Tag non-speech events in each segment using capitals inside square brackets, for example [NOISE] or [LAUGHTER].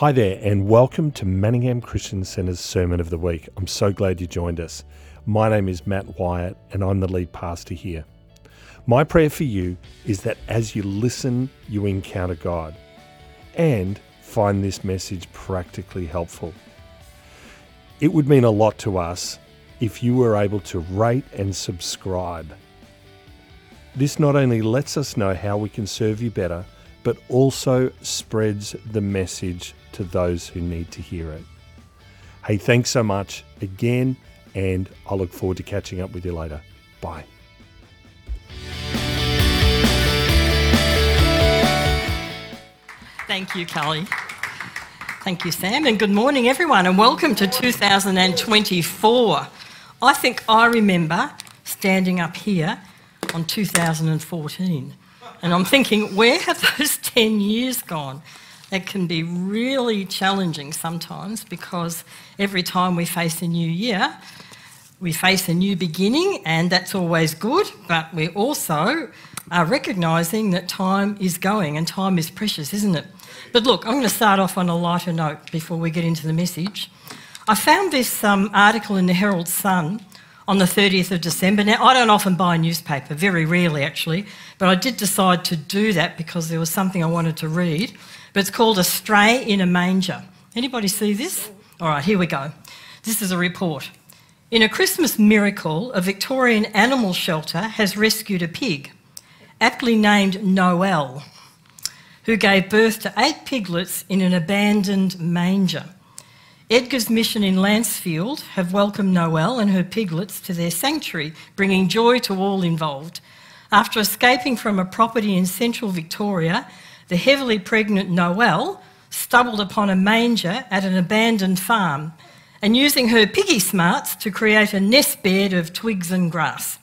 Hi there, and welcome to Manningham Christian Centre's Sermon of the Week. I'm so glad you joined us. My name is Matt Wyatt, and I'm the lead pastor here. My prayer for you is that as you listen, you encounter God and find this message practically helpful. It would mean a lot to us if you were able to rate and subscribe. This not only lets us know how we can serve you better, but also spreads the message to those who need to hear it. Hey, thanks so much again, and I look forward to catching up with you later. Bye. Thank you, Kelly. Thank you, Sam, and good morning, everyone, and welcome to 2024. I think I remember standing up here on 2014, and I'm thinking, where have [LAUGHS] those 10 years gone? It can be really challenging sometimes because every time we face a new year, we face a new beginning, and that's always good, but we also are recognising that time is going and time is precious, isn't it? But look, I'm going to start off on a lighter note before we get into the message. I found this um, article in the Herald Sun on the 30th of December. Now, I don't often buy a newspaper, very rarely actually, but I did decide to do that because there was something I wanted to read but it's called A Stray in a Manger. Anybody see this? All right, here we go. This is a report. In a Christmas miracle, a Victorian animal shelter has rescued a pig, aptly named Noel, who gave birth to eight piglets in an abandoned manger. Edgar's Mission in Lancefield have welcomed Noel and her piglets to their sanctuary, bringing joy to all involved. After escaping from a property in central Victoria, the heavily pregnant Noel stumbled upon a manger at an abandoned farm and using her piggy smarts to create a nest bed of twigs and grass.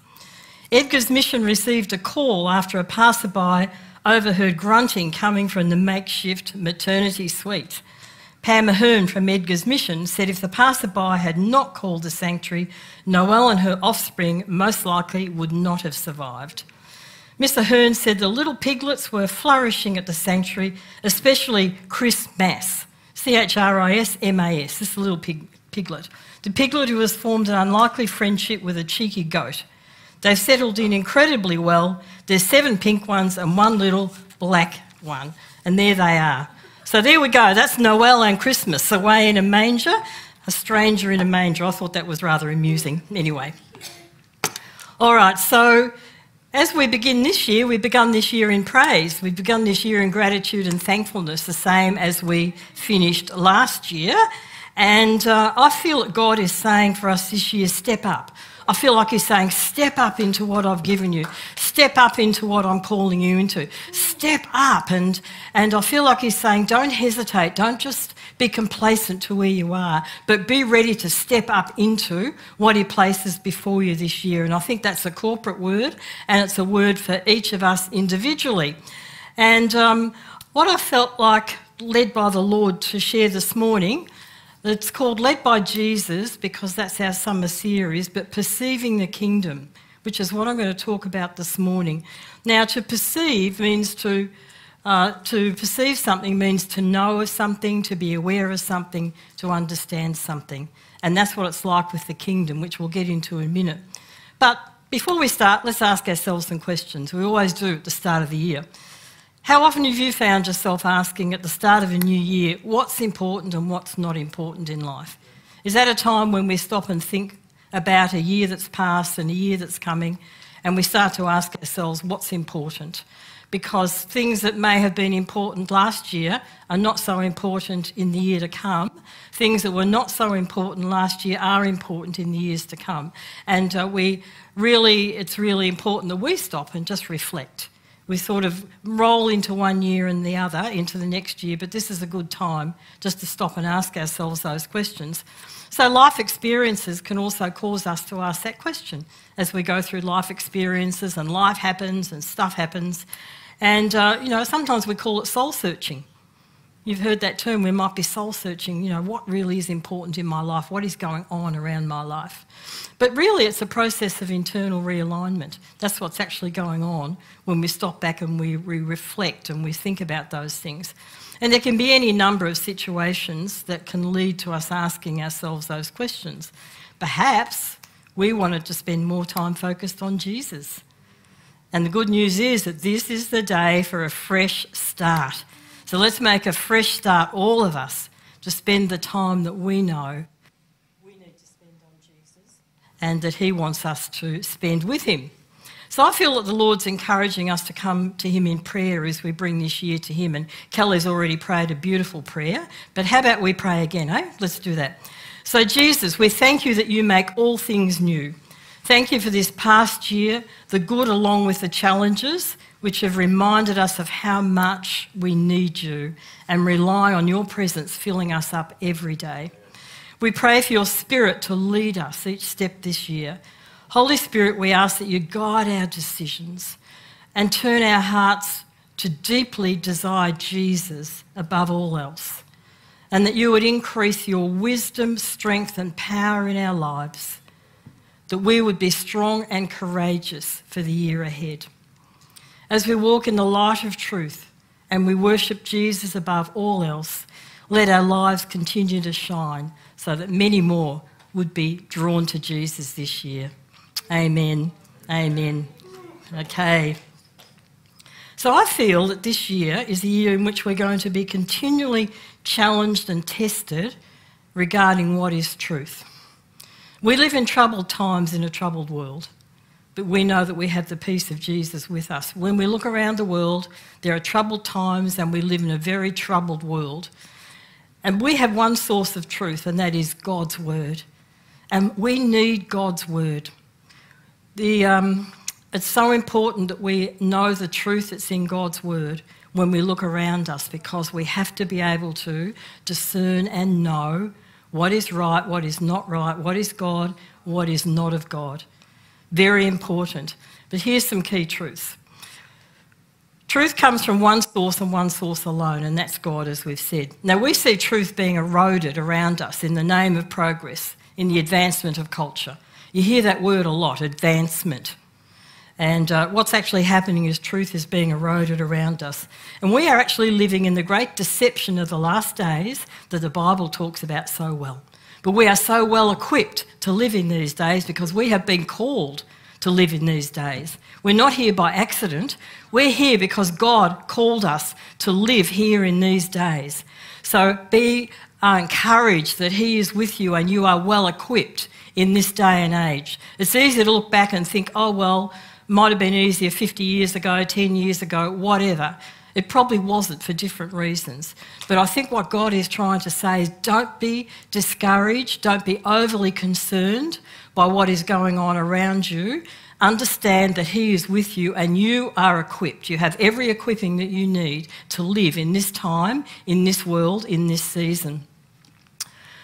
Edgar's mission received a call after a passerby overheard grunting coming from the makeshift maternity suite. Pam Ahern from Edgar's Mission said if the passerby had not called the sanctuary, Noel and her offspring most likely would not have survived. Mr. Hearn said the little piglets were flourishing at the sanctuary, especially Chris Mass, C H R I S M A S, this little pig, piglet. The piglet who has formed an unlikely friendship with a cheeky goat. They've settled in incredibly well. There's seven pink ones and one little black one, and there they are. So there we go. That's Noel and Christmas away in a manger, a stranger in a manger. I thought that was rather amusing. Anyway. All right, so as we begin this year, we've begun this year in praise. We've begun this year in gratitude and thankfulness, the same as we finished last year. And uh, I feel that God is saying for us this year, step up. I feel like He's saying, step up into what I've given you. Step up into what I'm calling you into. Step up. And, and I feel like He's saying, don't hesitate. Don't just be complacent to where you are, but be ready to step up into what He places before you this year. And I think that's a corporate word, and it's a word for each of us individually. And um, what I felt like led by the Lord to share this morning. It's called Led by Jesus because that's our summer series, but Perceiving the Kingdom, which is what I'm going to talk about this morning. Now, to perceive means to uh, to perceive something means to know of something, to be aware of something, to understand something. And that's what it's like with the kingdom, which we'll get into in a minute. But before we start, let's ask ourselves some questions. We always do at the start of the year. How often have you found yourself asking at the start of a new year what's important and what's not important in life? Is that a time when we stop and think about a year that's passed and a year that's coming and we start to ask ourselves what's important? because things that may have been important last year are not so important in the year to come. Things that were not so important last year are important in the years to come. And uh, we really, it's really important that we stop and just reflect. We sort of roll into one year and the other, into the next year, but this is a good time just to stop and ask ourselves those questions. So, life experiences can also cause us to ask that question as we go through life experiences and life happens and stuff happens. And, uh, you know, sometimes we call it soul searching. You've heard that term. We might be soul searching, you know, what really is important in my life? What is going on around my life? But really, it's a process of internal realignment. That's what's actually going on when we stop back and we, reflect and we think about those things. And there can be any number of situations that can lead to us asking ourselves those questions. Perhaps we wanted to spend more time focused on Jesus. And the good news is that this is the day for a fresh start. So let's make a fresh start, all of us, to spend the time that we know we need to spend on Jesus and that He wants us to spend with Him. So I feel that the Lord's encouraging us to come to Him in prayer as we bring this year to Him. And Kelly's already prayed a beautiful prayer, but how about we pray again, eh? Let's do that. So, Jesus, we thank you that you make all things new. Thank you for this past year, the good along with the challenges which have reminded us of how much we need you and rely on your presence filling us up every day. We pray for your Spirit to lead us each step this year. Holy Spirit, we ask that you guide our decisions and turn our hearts to deeply desire Jesus above all else, and that you would increase your wisdom, strength, and power in our lives, that we would be strong and courageous for the year ahead. As we walk in the light of truth and we worship Jesus above all else, let our lives continue to shine so that many more would be drawn to Jesus this year. Amen. Amen. Okay. So I feel that this year is the year in which we're going to be continually challenged and tested regarding what is truth. We live in troubled times in a troubled world but we know that we have the peace of Jesus with us. When we look around the world, there are troubled times and we live in a very troubled world. And we have one source of truth, and that is God's Word. And we need God's Word. The, um, it's so important that we know the truth that's in God's Word when we look around us because we have to be able to discern and know what is right, what is not right, what is God, what is not of God. Very important. But here's some key truths. Truth comes from one source and one source alone, and that's God, as we've said. Now, we see truth being eroded around us in the name of progress, in the advancement of culture. You hear that word a lot advancement. And uh, what's actually happening is truth is being eroded around us. And we are actually living in the great deception of the last days that the Bible talks about so well. But we are so well equipped to live in these days because we have been called to live in these days. We're not here by accident. We're here because God called us to live here in these days. So be uh, encouraged that He is with you and you are well equipped in this day and age. It's easy to look back and think, oh, well, might have been easier 50 years ago, 10 years ago, whatever. It probably wasn't for different reasons. But I think what God is trying to say is don't be discouraged, don't be overly concerned by what is going on around you. Understand that He is with you and you are equipped. You have every equipping that you need to live in this time, in this world, in this season.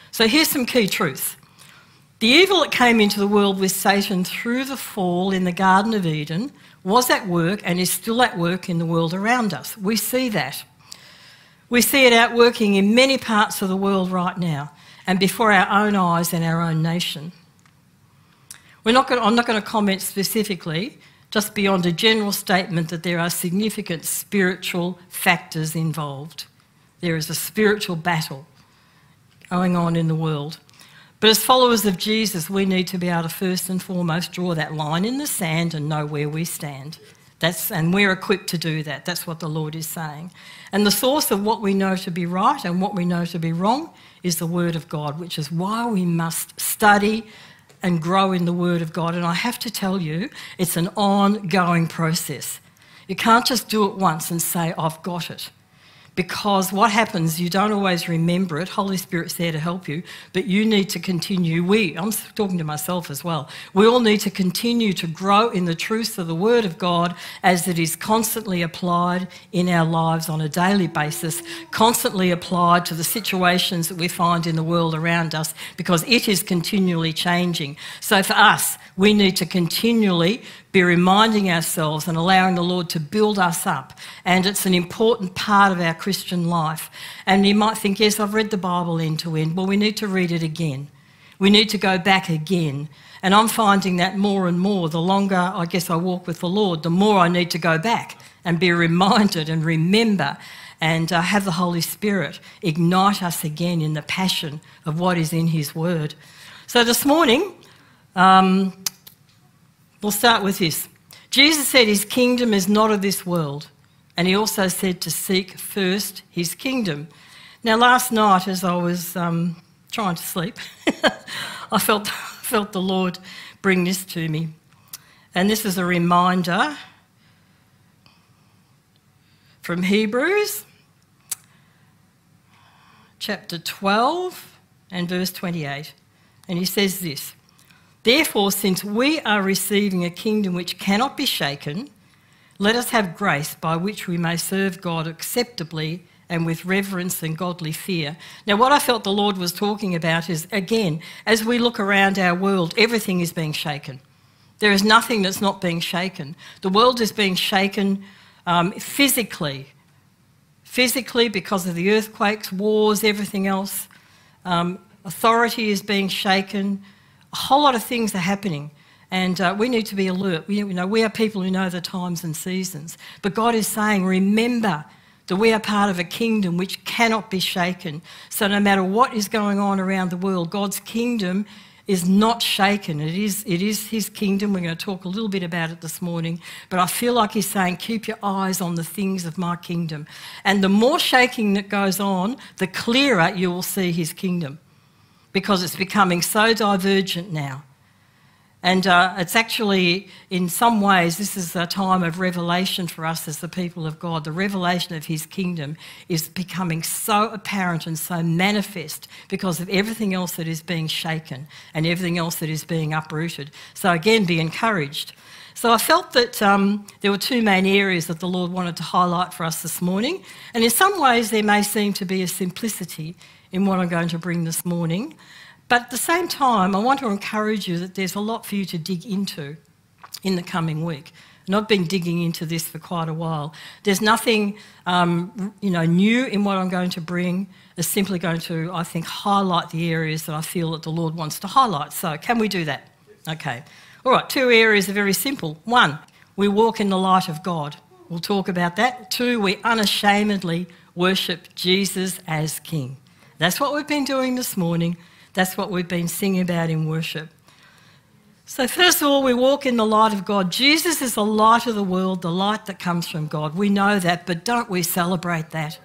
So here's some key truths. The evil that came into the world with Satan through the fall in the Garden of Eden was at work and is still at work in the world around us. We see that. We see it out working in many parts of the world right now and before our own eyes and our own nation. We're not going to, I'm not going to comment specifically, just beyond a general statement that there are significant spiritual factors involved. There is a spiritual battle going on in the world. But as followers of Jesus, we need to be able to first and foremost draw that line in the sand and know where we stand. That's, and we're equipped to do that. That's what the Lord is saying. And the source of what we know to be right and what we know to be wrong is the Word of God, which is why we must study and grow in the Word of God. And I have to tell you, it's an ongoing process. You can't just do it once and say, I've got it because what happens, you don't always remember it. Holy Spirit's there to help you, but you need to continue. We, I'm talking to myself as well, we all need to continue to grow in the truth of the Word of God as it is constantly applied in our lives on a daily basis, constantly applied to the situations that we find in the world around us, because it is continually changing. So for us, we need to continually be reminding ourselves and allowing the Lord to build us up. And it's an important part of our Christian life. And you might think, yes, I've read the Bible end to end. Well, we need to read it again. We need to go back again. And I'm finding that more and more. The longer I guess I walk with the Lord, the more I need to go back and be reminded and remember and uh, have the Holy Spirit ignite us again in the passion of what is in His Word. So this morning, um, We'll start with this. Jesus said his kingdom is not of this world, and he also said to seek first his kingdom. Now, last night, as I was um, trying to sleep, [LAUGHS] I felt, [LAUGHS] felt the Lord bring this to me. And this is a reminder from Hebrews chapter 12 and verse 28. And he says this Therefore, since we are receiving a kingdom which cannot be shaken, let us have grace by which we may serve God acceptably and with reverence and godly fear. Now, what I felt the Lord was talking about is again, as we look around our world, everything is being shaken. There is nothing that's not being shaken. The world is being shaken um, physically, physically because of the earthquakes, wars, everything else. Um, authority is being shaken a whole lot of things are happening. And uh, we need to be alert. We, you know, we are people who know the times and seasons. But God is saying, remember that we are part of a kingdom which cannot be shaken. So no matter what is going on around the world, God's kingdom is not shaken. It is, it is his kingdom. We're going to talk a little bit about it this morning. But I feel like he's saying, keep your eyes on the things of my kingdom. And the more shaking that goes on, the clearer you will see his kingdom because it's becoming so divergent now. And uh, it's actually, in some ways, this is a time of revelation for us as the people of God. The revelation of His kingdom is becoming so apparent and so manifest because of everything else that is being shaken and everything else that is being uprooted. So, again, be encouraged. So, I felt that um, there were two main areas that the Lord wanted to highlight for us this morning. And in some ways, there may seem to be a simplicity in what I'm going to bring this morning. But at the same time, I want to encourage you that there's a lot for you to dig into in the coming week. And I've been digging into this for quite a while. There's nothing, um, you know, new in what I'm going to bring. It's simply going to, I think, highlight the areas that I feel that the Lord wants to highlight. So, can we do that? Okay. All right. Two areas are very simple. One, we walk in the light of God. We'll talk about that. Two, we unashamedly worship Jesus as King. That's what we've been doing this morning. That's what we've been singing about in worship. So, first of all, we walk in the light of God. Jesus is the light of the world, the light that comes from God. We know that, but don't we celebrate that?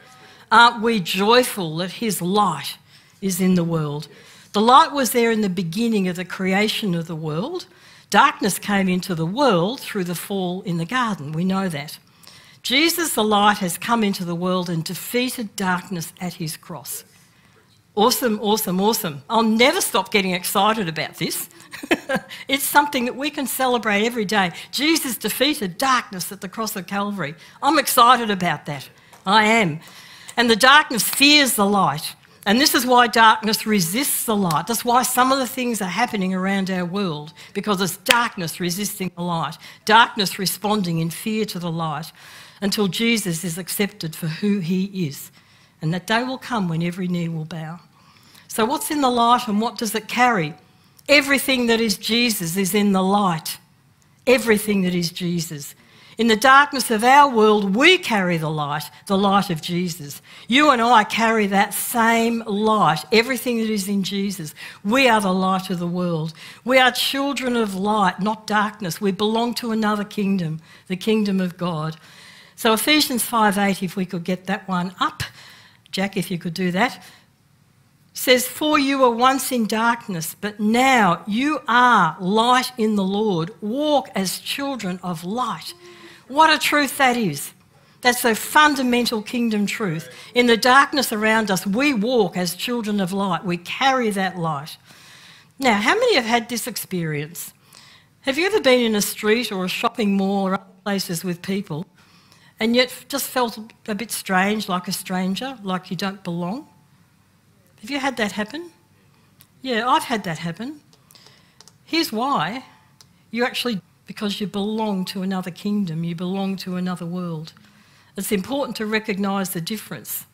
Aren't we joyful that His light is in the world? The light was there in the beginning of the creation of the world. Darkness came into the world through the fall in the garden. We know that. Jesus, the light, has come into the world and defeated darkness at his cross. Awesome, awesome, awesome. I'll never stop getting excited about this. [LAUGHS] it's something that we can celebrate every day. Jesus defeated darkness at the cross of Calvary. I'm excited about that. I am. And the darkness fears the light. And this is why darkness resists the light. That's why some of the things are happening around our world, because it's darkness resisting the light, darkness responding in fear to the light until Jesus is accepted for who he is. And that day will come when every knee will bow. So, what's in the light and what does it carry? Everything that is Jesus is in the light. Everything that is Jesus. In the darkness of our world, we carry the light, the light of Jesus. You and I carry that same light, everything that is in Jesus. We are the light of the world. We are children of light, not darkness. We belong to another kingdom, the kingdom of God. So Ephesians 5:8 if we could get that one up. Jack if you could do that says, For you were once in darkness, but now you are light in the Lord. Walk as children of light. What a truth that is. That's a fundamental kingdom truth. In the darkness around us, we walk as children of light. We carry that light. Now, how many have had this experience? Have you ever been in a street or a shopping mall or other places with people and yet just felt a bit strange, like a stranger, like you don't belong? Have you had that happen? Yeah, I've had that happen. Here's why. You actually because you belong to another kingdom, you belong to another world. It's important to recognise the difference.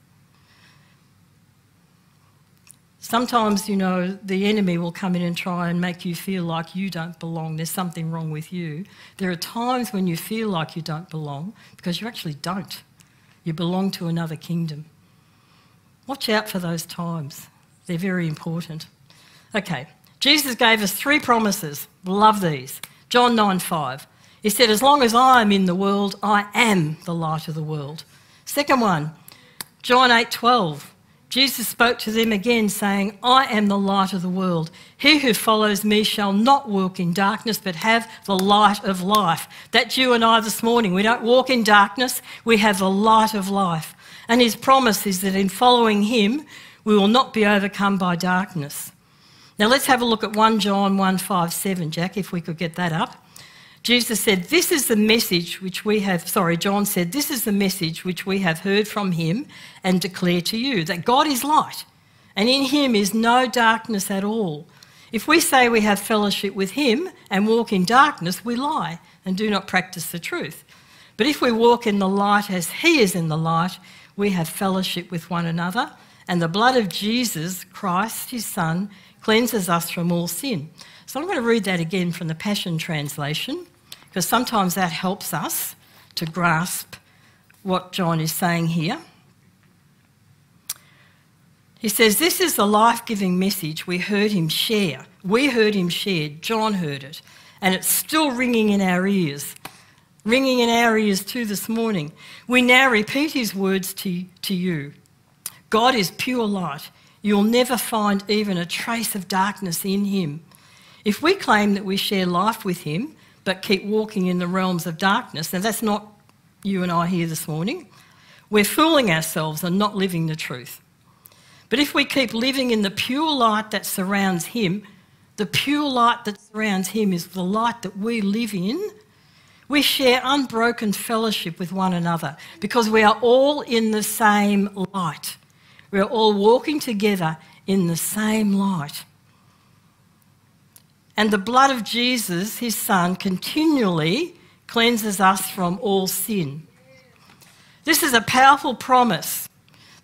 Sometimes, you know, the enemy will come in and try and make you feel like you don't belong, there's something wrong with you. There are times when you feel like you don't belong because you actually don't. You belong to another kingdom. Watch out for those times, they're very important. Okay, Jesus gave us three promises. Love these. John 9 5. He said, As long as I am in the world, I am the light of the world. Second one, John 8 12. Jesus spoke to them again, saying, I am the light of the world. He who follows me shall not walk in darkness, but have the light of life. That's you and I this morning. We don't walk in darkness, we have the light of life. And his promise is that in following him, we will not be overcome by darkness. Now let's have a look at 1 John 1 5 7, Jack, if we could get that up. Jesus said, This is the message which we have, sorry, John said, This is the message which we have heard from him and declare to you that God is light, and in him is no darkness at all. If we say we have fellowship with him and walk in darkness, we lie and do not practice the truth. But if we walk in the light as he is in the light, we have fellowship with one another, and the blood of Jesus Christ, his Son, cleanses us from all sin. So I'm going to read that again from the Passion Translation because sometimes that helps us to grasp what John is saying here. He says, This is the life giving message we heard him share. We heard him share, John heard it, and it's still ringing in our ears, ringing in our ears too this morning. We now repeat his words to, to you God is pure light. You'll never find even a trace of darkness in him. If we claim that we share life with him, but keep walking in the realms of darkness. Now, that's not you and I here this morning. We're fooling ourselves and not living the truth. But if we keep living in the pure light that surrounds Him, the pure light that surrounds Him is the light that we live in. We share unbroken fellowship with one another because we are all in the same light. We're all walking together in the same light. And the blood of Jesus, his son, continually cleanses us from all sin. This is a powerful promise.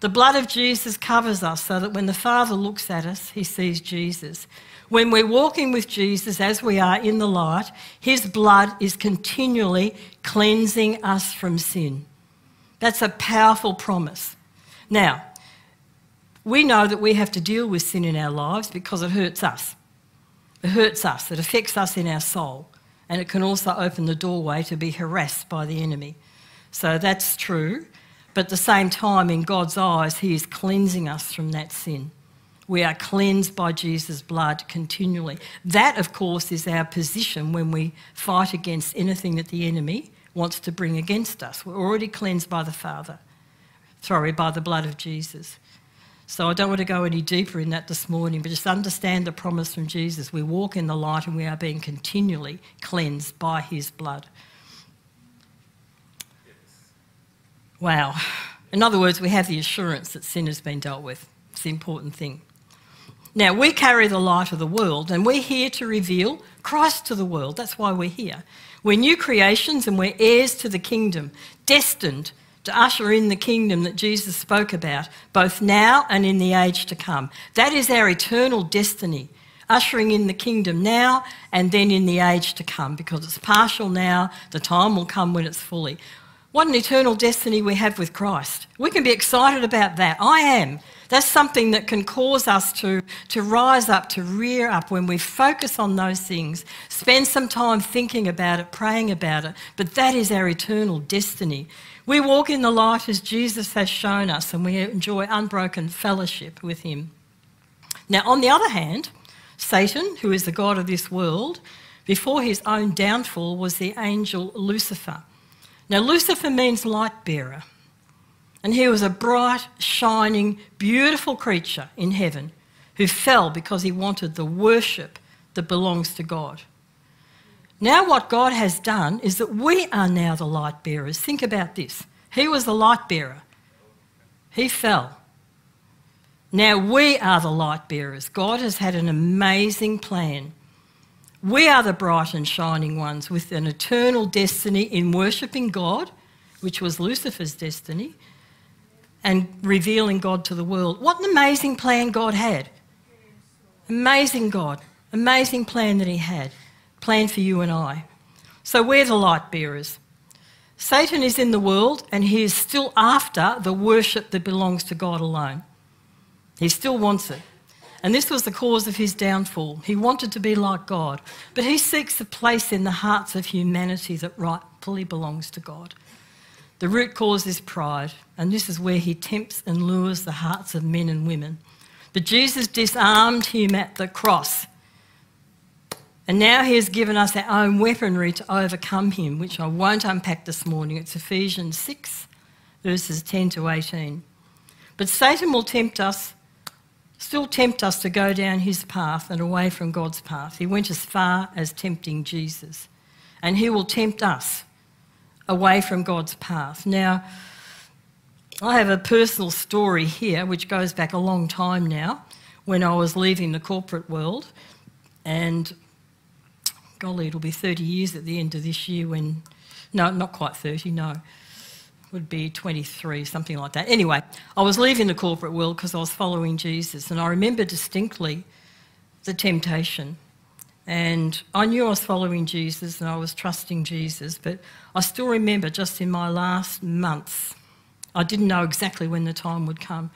The blood of Jesus covers us so that when the Father looks at us, he sees Jesus. When we're walking with Jesus as we are in the light, his blood is continually cleansing us from sin. That's a powerful promise. Now, we know that we have to deal with sin in our lives because it hurts us. It hurts us, it affects us in our soul, and it can also open the doorway to be harassed by the enemy. So that's true, but at the same time, in God's eyes, He is cleansing us from that sin. We are cleansed by Jesus' blood continually. That, of course, is our position when we fight against anything that the enemy wants to bring against us. We're already cleansed by the Father, sorry, by the blood of Jesus. So I don't want to go any deeper in that this morning, but just understand the promise from Jesus. We walk in the light and we are being continually cleansed by his blood. Wow. In other words, we have the assurance that sin has been dealt with. It's the important thing. Now, we carry the light of the world and we're here to reveal Christ to the world. That's why we're here. We're new creations and we're heirs to the kingdom, destined to usher in the kingdom that Jesus spoke about, both now and in the age to come. That is our eternal destiny, ushering in the kingdom now and then in the age to come, because it's partial now, the time will come when it's fully. What an eternal destiny we have with Christ. We can be excited about that. I am. That's something that can cause us to, to rise up, to rear up when we focus on those things, spend some time thinking about it, praying about it. But that is our eternal destiny. We walk in the light as Jesus has shown us, and we enjoy unbroken fellowship with him. Now, on the other hand, Satan, who is the God of this world, before his own downfall was the angel Lucifer. Now, Lucifer means light bearer, and he was a bright, shining, beautiful creature in heaven who fell because he wanted the worship that belongs to God. Now, what God has done is that we are now the light bearers. Think about this. He was the light bearer, he fell. Now we are the light bearers. God has had an amazing plan. We are the bright and shining ones with an eternal destiny in worshipping God, which was Lucifer's destiny, and revealing God to the world. What an amazing plan God had! Amazing God, amazing plan that He had, plan for you and I. So we're the light bearers. Satan is in the world and he is still after the worship that belongs to God alone. He still wants it. And this was the cause of his downfall. He wanted to be like God, but he seeks a place in the hearts of humanity that rightfully belongs to God. The root cause is pride, and this is where he tempts and lures the hearts of men and women. But Jesus disarmed him at the cross. And now he has given us our own weaponry to overcome him, which I won't unpack this morning. It's Ephesians 6, verses 10 to 18. But Satan will tempt us still tempt us to go down his path and away from God's path. He went as far as tempting Jesus. And he will tempt us away from God's path. Now, I have a personal story here which goes back a long time now when I was leaving the corporate world. And golly, it'll be 30 years at the end of this year when, no, not quite 30, no would be 23, something like that. Anyway, I was leaving the corporate world because I was following Jesus, and I remember distinctly the temptation. And I knew I was following Jesus and I was trusting Jesus, but I still remember just in my last months, I didn't know exactly when the time would come,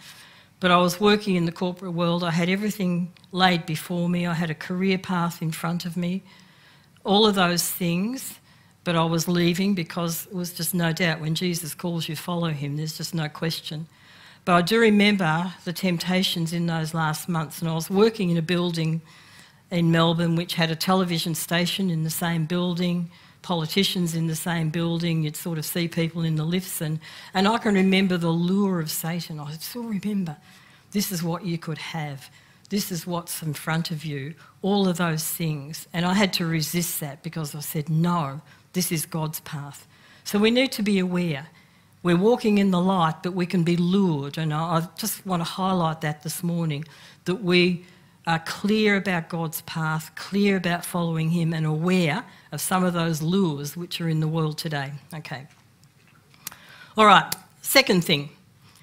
but I was working in the corporate world. I had everything laid before me, I had a career path in front of me, all of those things but I was leaving because it was just no doubt when Jesus calls you, follow him. There's just no question. But I do remember the temptations in those last months, and I was working in a building in Melbourne which had a television station in the same building, politicians in the same building. You'd sort of see people in the lifts, and, and I can remember the lure of Satan. I still remember this is what you could have. This is what's in front of you, all of those things. And I had to resist that because I said, no, this is God's path. So we need to be aware. We're walking in the light, but we can be lured. And I just want to highlight that this morning that we are clear about God's path, clear about following Him, and aware of some of those lures which are in the world today. Okay. All right, second thing.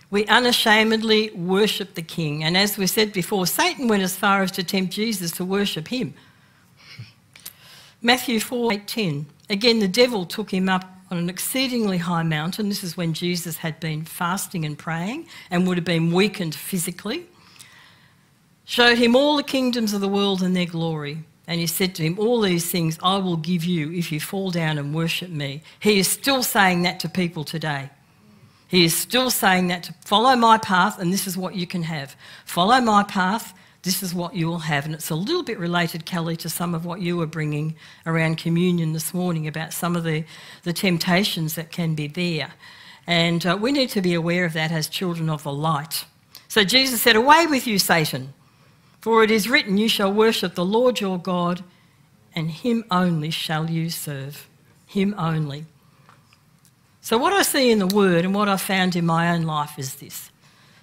We unashamedly worship the King. And as we said before, Satan went as far as to tempt Jesus to worship him. Matthew 4 8 10. Again, the devil took him up on an exceedingly high mountain. This is when Jesus had been fasting and praying and would have been weakened physically. Showed him all the kingdoms of the world and their glory. And he said to him, All these things I will give you if you fall down and worship me. He is still saying that to people today. He is still saying that to follow my path, and this is what you can have. Follow my path, this is what you will have. And it's a little bit related, Kelly, to some of what you were bringing around communion this morning about some of the, the temptations that can be there. And uh, we need to be aware of that as children of the light. So Jesus said, Away with you, Satan, for it is written, You shall worship the Lord your God, and him only shall you serve. Him only. So, what I see in the Word and what I found in my own life is this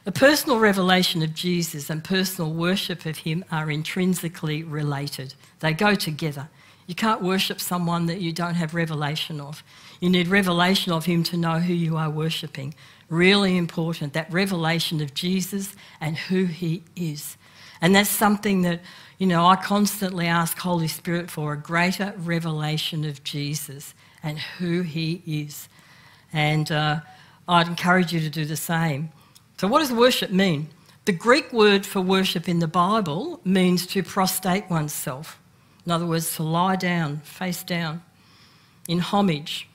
a personal revelation of Jesus and personal worship of him are intrinsically related. They go together. You can't worship someone that you don't have revelation of. You need revelation of him to know who you are worshipping. Really important, that revelation of Jesus and who he is. And that's something that, you know, I constantly ask Holy Spirit for a greater revelation of Jesus and who he is. And uh, I'd encourage you to do the same. So, what does worship mean? The Greek word for worship in the Bible means to prostrate oneself. In other words, to lie down, face down, in homage,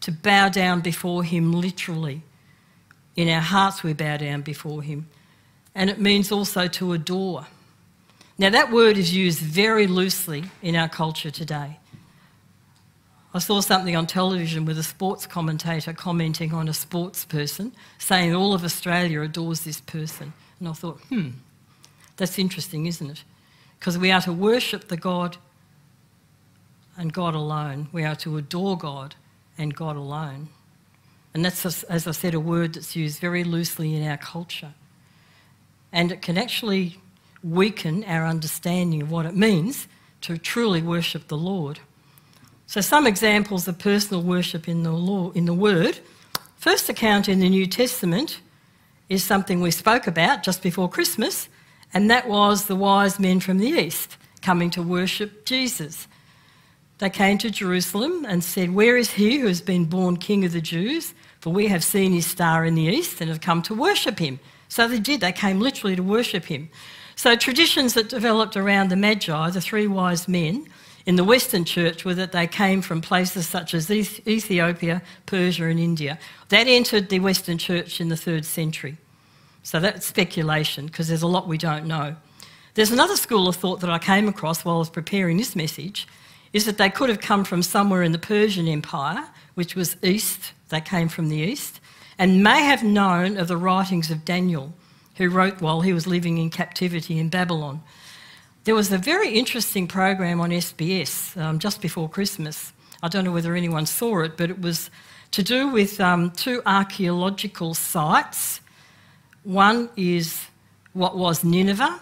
to bow down before Him literally. In our hearts, we bow down before Him. And it means also to adore. Now, that word is used very loosely in our culture today. I saw something on television with a sports commentator commenting on a sports person, saying all of Australia adores this person. And I thought, hmm, that's interesting, isn't it? Because we are to worship the God and God alone. We are to adore God and God alone. And that's, as I said, a word that's used very loosely in our culture. And it can actually weaken our understanding of what it means to truly worship the Lord. So, some examples of personal worship in the, law, in the Word. First account in the New Testament is something we spoke about just before Christmas, and that was the wise men from the East coming to worship Jesus. They came to Jerusalem and said, Where is he who has been born King of the Jews? For we have seen his star in the east and have come to worship him. So they did, they came literally to worship him. So, traditions that developed around the Magi, the three wise men, in the Western church were that they came from places such as Ethiopia, Persia, and India. That entered the Western church in the third century. So that's speculation because there's a lot we don't know. There's another school of thought that I came across while I was preparing this message is that they could have come from somewhere in the Persian Empire, which was east, they came from the east, and may have known of the writings of Daniel, who wrote while he was living in captivity in Babylon. There was a very interesting program on SBS um, just before Christmas. I don't know whether anyone saw it, but it was to do with um, two archaeological sites. One is what was Nineveh,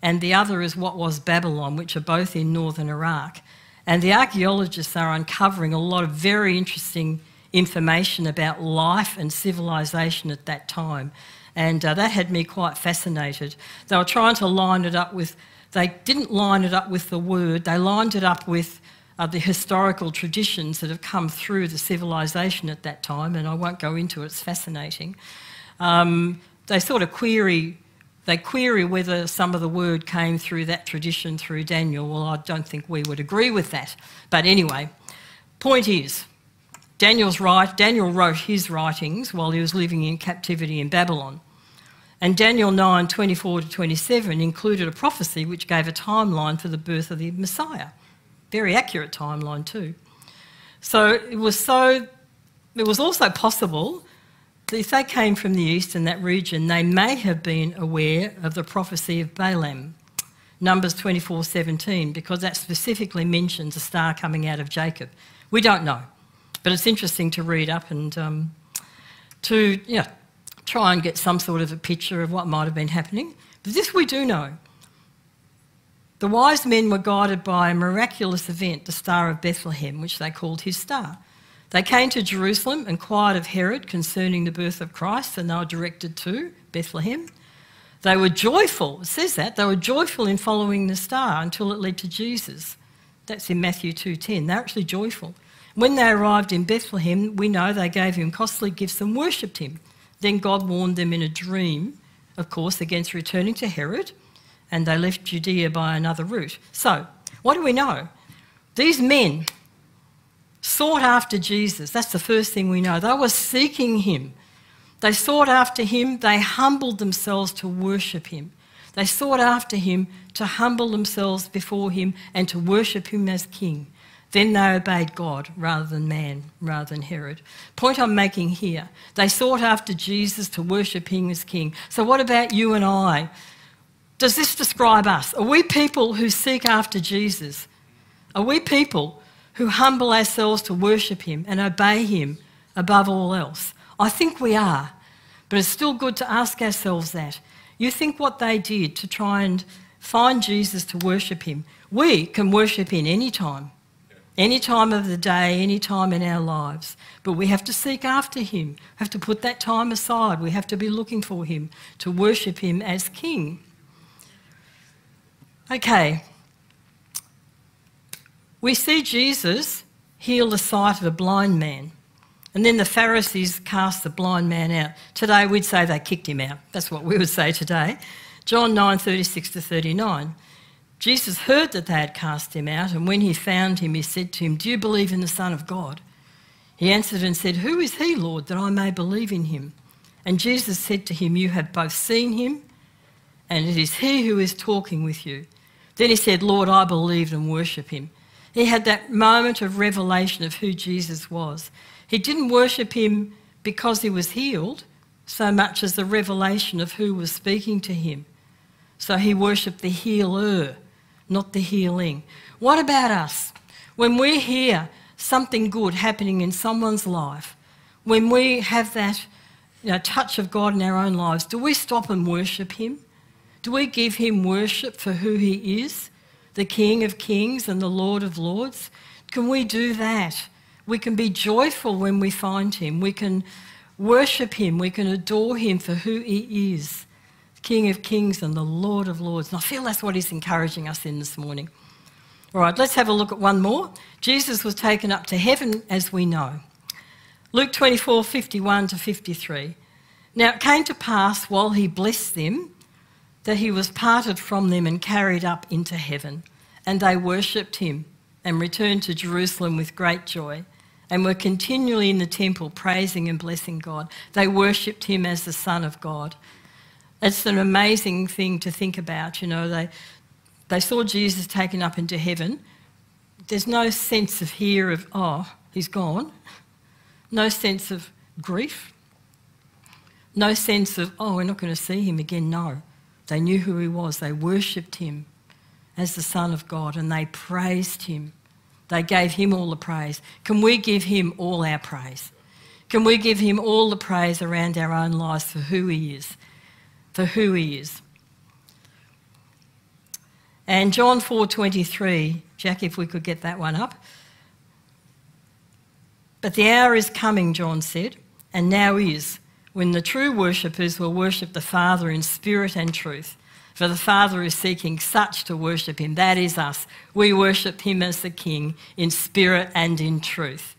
and the other is what was Babylon, which are both in northern Iraq. And the archaeologists are uncovering a lot of very interesting information about life and civilization at that time. And uh, that had me quite fascinated. They were trying to line it up with, they didn't line it up with the word, they lined it up with uh, the historical traditions that have come through the civilization at that time. And I won't go into it, it's fascinating. Um, they sort of query they query whether some of the word came through that tradition through Daniel. Well, I don't think we would agree with that. But anyway, point is, Daniel's right, Daniel wrote his writings while he was living in captivity in Babylon. And Daniel 9 24 to 27 included a prophecy which gave a timeline for the birth of the Messiah. Very accurate timeline, too. So it was so, it was also possible that if they came from the east in that region, they may have been aware of the prophecy of Balaam, Numbers 24:17, because that specifically mentions a star coming out of Jacob. We don't know, but it's interesting to read up and um, to yeah, try and get some sort of a picture of what might have been happening. But this we do know. The wise men were guided by a miraculous event, the Star of Bethlehem, which they called his star. They came to Jerusalem, and inquired of Herod concerning the birth of Christ, and they were directed to Bethlehem. They were joyful, it says that, they were joyful in following the star until it led to Jesus. That's in Matthew 2:10. They're actually joyful. When they arrived in Bethlehem, we know they gave him costly gifts and worshipped him. Then God warned them in a dream, of course, against returning to Herod, and they left Judea by another route. So, what do we know? These men sought after Jesus. That's the first thing we know. They were seeking him. They sought after him. They humbled themselves to worship him. They sought after him to humble themselves before him and to worship him as king. Then they obeyed God rather than man, rather than Herod. Point I'm making here they sought after Jesus to worship him as king. So, what about you and I? Does this describe us? Are we people who seek after Jesus? Are we people who humble ourselves to worship Him and obey Him above all else? I think we are, but it's still good to ask ourselves that. You think what they did to try and find Jesus to worship Him, we can worship Him any time, any time of the day, any time in our lives. But we have to seek after Him, we have to put that time aside, we have to be looking for Him to worship Him as King. Okay, we see Jesus heal the sight of a blind man. And then the Pharisees cast the blind man out. Today we'd say they kicked him out. That's what we would say today. John 9 36 to 39. Jesus heard that they had cast him out, and when he found him, he said to him, Do you believe in the Son of God? He answered and said, Who is he, Lord, that I may believe in him? And Jesus said to him, You have both seen him, and it is he who is talking with you. Then he said, Lord, I believe and worship him. He had that moment of revelation of who Jesus was. He didn't worship him because he was healed so much as the revelation of who was speaking to him. So he worshipped the healer, not the healing. What about us? When we hear something good happening in someone's life, when we have that you know, touch of God in our own lives, do we stop and worship him? Do we give him worship for who he is? the King of Kings and the Lord of Lords? Can we do that? We can be joyful when we find him. We can worship him. We can adore him for who he is King of Kings and the Lord of Lords. And I feel that's what he's encouraging us in this morning. All right, let's have a look at one more. Jesus was taken up to heaven, as we know. Luke 24 51 to 53. Now it came to pass while he blessed them that he was parted from them and carried up into heaven. And they worshipped him and returned to Jerusalem with great joy and were continually in the temple praising and blessing God. They worshipped him as the Son of God. It's an amazing thing to think about. You know, they, they saw Jesus taken up into heaven. There's no sense of here of, oh, he's gone. No sense of grief. No sense of, oh, we're not going to see him again. No. They knew who he was. They worshipped him as the Son of God and they praised him. They gave him all the praise. Can we give him all our praise? Can we give him all the praise around our own lives for who he is? For who he is. And John 4:23, Jack if we could get that one up. But the hour is coming, John said, and now is when the true worshippers will worship the Father in spirit and truth. For the Father is seeking such to worship him. That is us. We worship him as the King in spirit and in truth.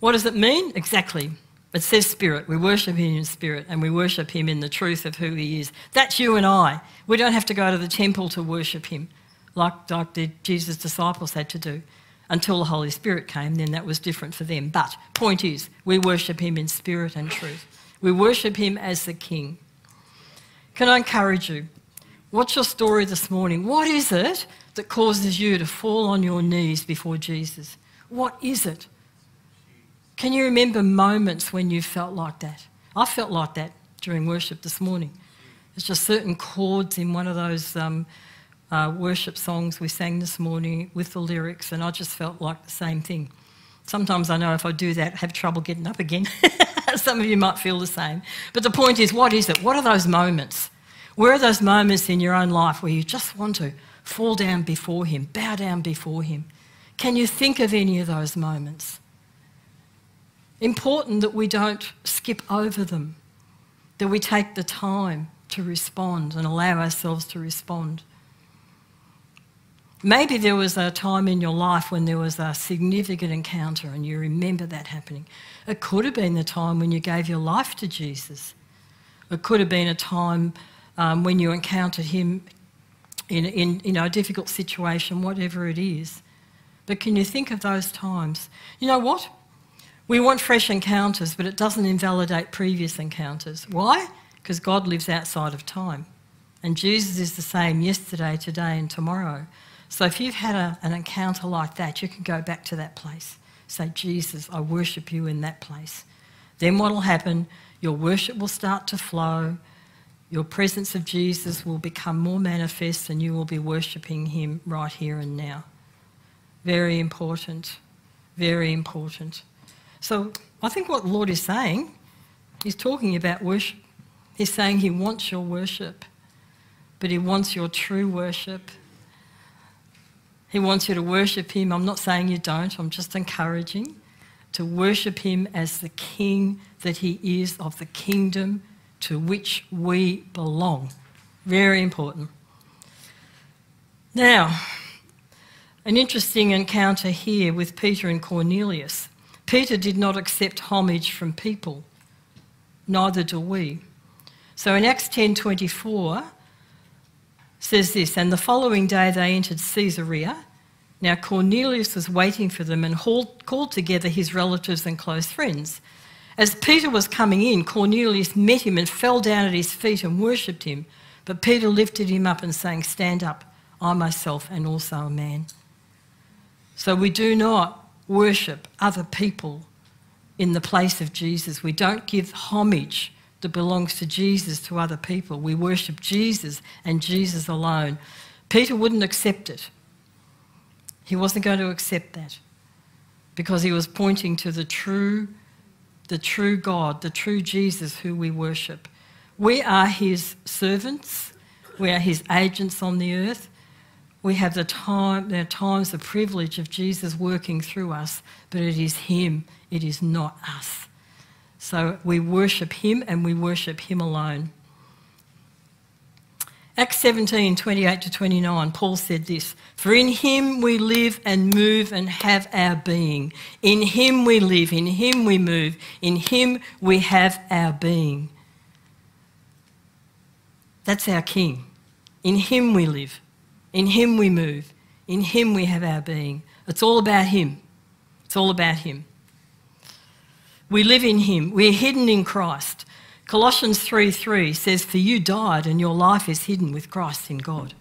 What does it mean? Exactly. It says spirit. We worship him in spirit and we worship him in the truth of who he is. That's you and I. We don't have to go to the temple to worship him like, like the Jesus' disciples had to do until the Holy Spirit came. Then that was different for them. But point is, we worship him in spirit and truth. We worship him as the King. Can I encourage you? What's your story this morning? What is it that causes you to fall on your knees before Jesus? What is it? Can you remember moments when you felt like that? I felt like that during worship this morning. There's just certain chords in one of those um, uh, worship songs we sang this morning with the lyrics, and I just felt like the same thing. Sometimes I know if I do that, I have trouble getting up again. [LAUGHS] Some of you might feel the same. But the point is, what is it? What are those moments? Where are those moments in your own life where you just want to fall down before Him, bow down before Him? Can you think of any of those moments? Important that we don't skip over them, that we take the time to respond and allow ourselves to respond. Maybe there was a time in your life when there was a significant encounter and you remember that happening. It could have been the time when you gave your life to Jesus. It could have been a time um, when you encountered him in, in you know, a difficult situation, whatever it is. But can you think of those times? You know what? We want fresh encounters, but it doesn't invalidate previous encounters. Why? Because God lives outside of time. And Jesus is the same yesterday, today, and tomorrow. So if you've had a, an encounter like that, you can go back to that place. Say, Jesus, I worship you in that place. Then what will happen? Your worship will start to flow your presence of Jesus will become more manifest and you will be worshipping him right here and now. Very important. Very important. So I think what the Lord is saying, he's talking about worship. He's saying he wants your worship, but he wants your true worship. He wants you to worship him. I'm not saying you don't, I'm just encouraging to worship him as the king that he is of the kingdom to which we belong. Very important. Now, an interesting encounter here with Peter and Cornelius. Peter did not accept homage from people, neither do we. So in Acts 10:24 says this, and the following day they entered Caesarea. Now Cornelius was waiting for them and called together his relatives and close friends. As Peter was coming in, Cornelius met him and fell down at his feet and worshipped him. But Peter lifted him up and saying, Stand up, I myself and also a man. So we do not worship other people in the place of Jesus. We don't give homage that belongs to Jesus to other people. We worship Jesus and Jesus alone. Peter wouldn't accept it. He wasn't going to accept that because he was pointing to the true the true God, the true Jesus who we worship. We are his servants, we are his agents on the earth. We have the time, are times the privilege of Jesus working through us, but it is Him, it is not us. So we worship Him and we worship Him alone. Acts 17, 28 to 29, Paul said this For in him we live and move and have our being. In him we live, in him we move, in him we have our being. That's our King. In him we live, in him we move, in him we have our being. It's all about him. It's all about him. We live in him, we're hidden in Christ. Colossians 3 3 says, For you died, and your life is hidden with Christ in God.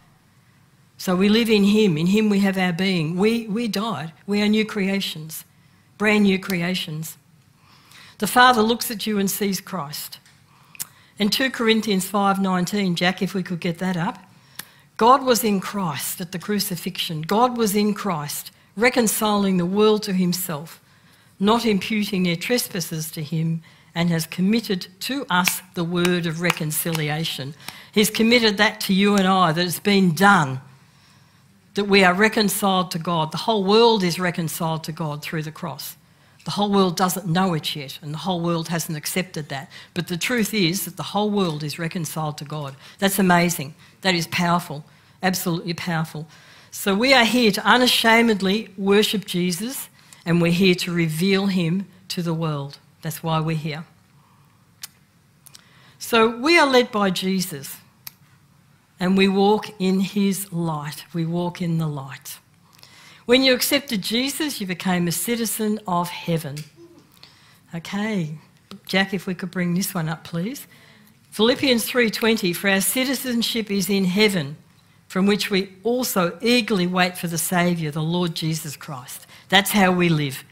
So we live in Him. In Him we have our being. We, we died. We are new creations, brand new creations. The Father looks at you and sees Christ. In 2 Corinthians 5:19, Jack, if we could get that up. God was in Christ at the crucifixion. God was in Christ, reconciling the world to himself, not imputing their trespasses to him, and has committed to us the word of reconciliation. He's committed that to you and I, that it's been done, that we are reconciled to God. The whole world is reconciled to God through the cross. The whole world doesn't know it yet, and the whole world hasn't accepted that. But the truth is that the whole world is reconciled to God. That's amazing. That is powerful, absolutely powerful. So we are here to unashamedly worship Jesus, and we're here to reveal him to the world. That's why we're here. So we are led by Jesus and we walk in his light. We walk in the light. When you accepted Jesus, you became a citizen of heaven. Okay, Jack, if we could bring this one up, please. Philippians 3:20 for our citizenship is in heaven from which we also eagerly wait for the savior the Lord Jesus Christ. That's how we live.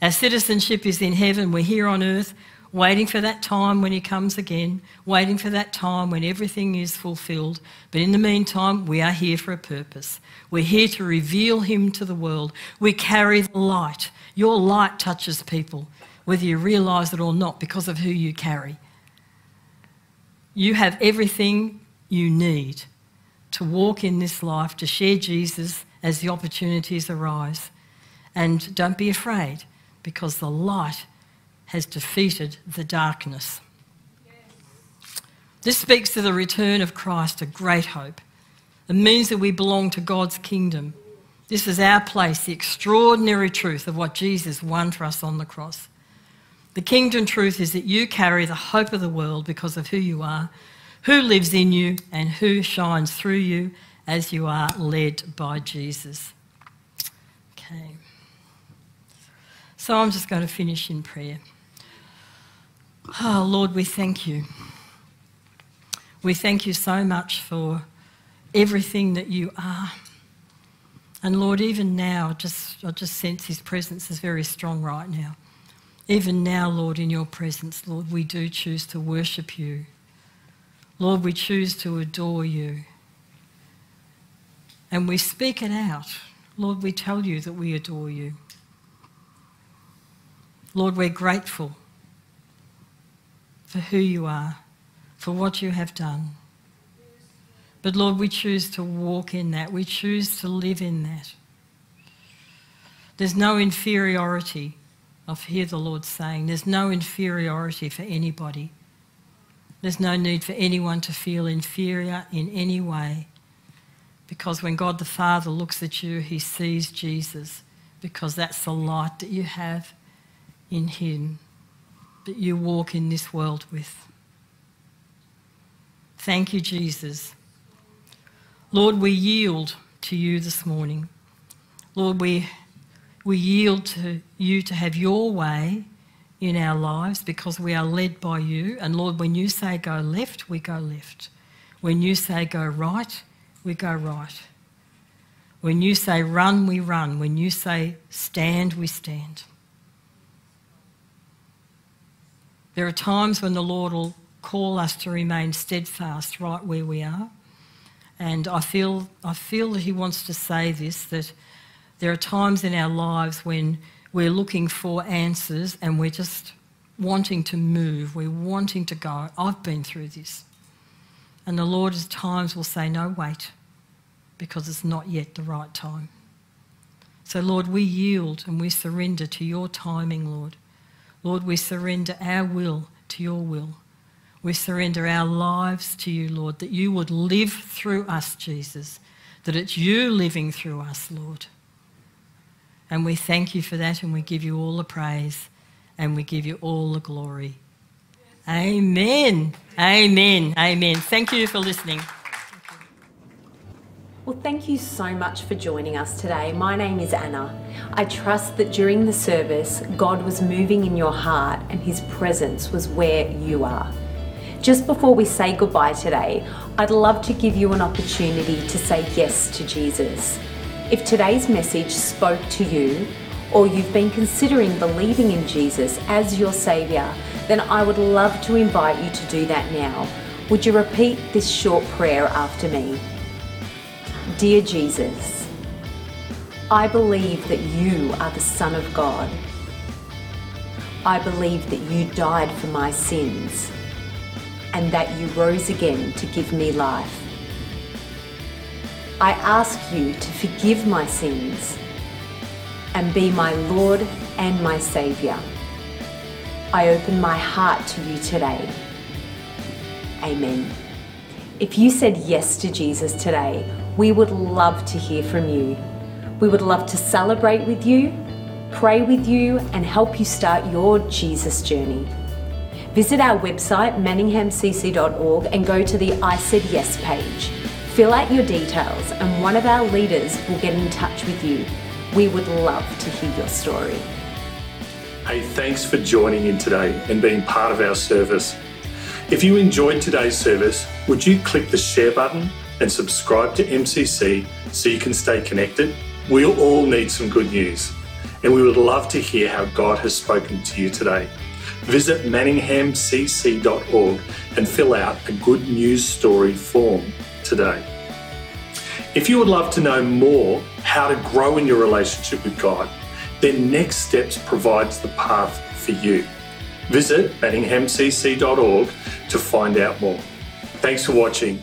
Our citizenship is in heaven. We're here on earth, waiting for that time when He comes again, waiting for that time when everything is fulfilled. But in the meantime, we are here for a purpose. We're here to reveal Him to the world. We carry the light. Your light touches people, whether you realise it or not, because of who you carry. You have everything you need to walk in this life, to share Jesus as the opportunities arise. And don't be afraid because the light has defeated the darkness. This speaks to the return of Christ, a great hope. It means that we belong to God's kingdom. This is our place, the extraordinary truth of what Jesus won for us on the cross. The kingdom truth is that you carry the hope of the world because of who you are, who lives in you, and who shines through you as you are led by Jesus. Okay. So I'm just going to finish in prayer. Oh, Lord, we thank you. We thank you so much for everything that you are. And Lord, even now, just, I just sense His presence is very strong right now. Even now, Lord, in your presence, Lord, we do choose to worship you. Lord, we choose to adore you. And we speak it out. Lord, we tell you that we adore you. Lord, we're grateful for who you are, for what you have done. But Lord, we choose to walk in that. We choose to live in that. There's no inferiority. I hear the Lord saying, there's no inferiority for anybody. There's no need for anyone to feel inferior in any way. Because when God the Father looks at you, he sees Jesus, because that's the light that you have in Him that you walk in this world with. Thank you, Jesus. Lord, we yield to you this morning. Lord, we, we yield to you to have your way in our lives because we are led by you. And Lord, when you say go left, we go left. When you say go right, we go right. When you say run, we run. When you say stand, we stand. There are times when the Lord will call us to remain steadfast right where we are. And I feel, I feel that He wants to say this that there are times in our lives when we're looking for answers and we're just wanting to move, we're wanting to go. I've been through this. And the Lord at times will say, No, wait. because it's not yet the right time. So, Lord, we yield and we surrender to your timing, Lord. Lord, we surrender our will to your will. We surrender our lives to you, Lord, that you would live through us, Jesus, that it's you living through us, Lord. And we thank you for that and we give you all the praise and we give you all the glory. Amen. Amen. Amen. Thank you for listening. Well, thank you so much for joining us today. My name is Anna. I trust that during the service, God was moving in your heart and His presence was where you are. Just before we say goodbye today, I'd love to give you an opportunity to say yes to Jesus. If today's message spoke to you, or you've been considering believing in Jesus as your Saviour, then I would love to invite you to do that now. Would you repeat this short prayer after me? Dear Jesus, I believe that you are the Son of God. I believe that you died for my sins and that you rose again to give me life. I ask you to forgive my sins and be my Lord and my Saviour. I open my heart to you today. Amen. If you said yes to Jesus today, we would love to hear from you. We would love to celebrate with you, pray with you, and help you start your Jesus journey. Visit our website, manninghamcc.org, and go to the I Said Yes page. Fill out your details, and one of our leaders will get in touch with you. We would love to hear your story. Hey, thanks for joining in today and being part of our service. If you enjoyed today's service, would you click the share button and subscribe to MCC so you can stay connected? We all need some good news, and we would love to hear how God has spoken to you today. Visit manninghamcc.org and fill out a good news story form today. If you would love to know more how to grow in your relationship with God, then Next Steps provides the path for you. Visit manninghamcc.org to find out more. Thanks for watching.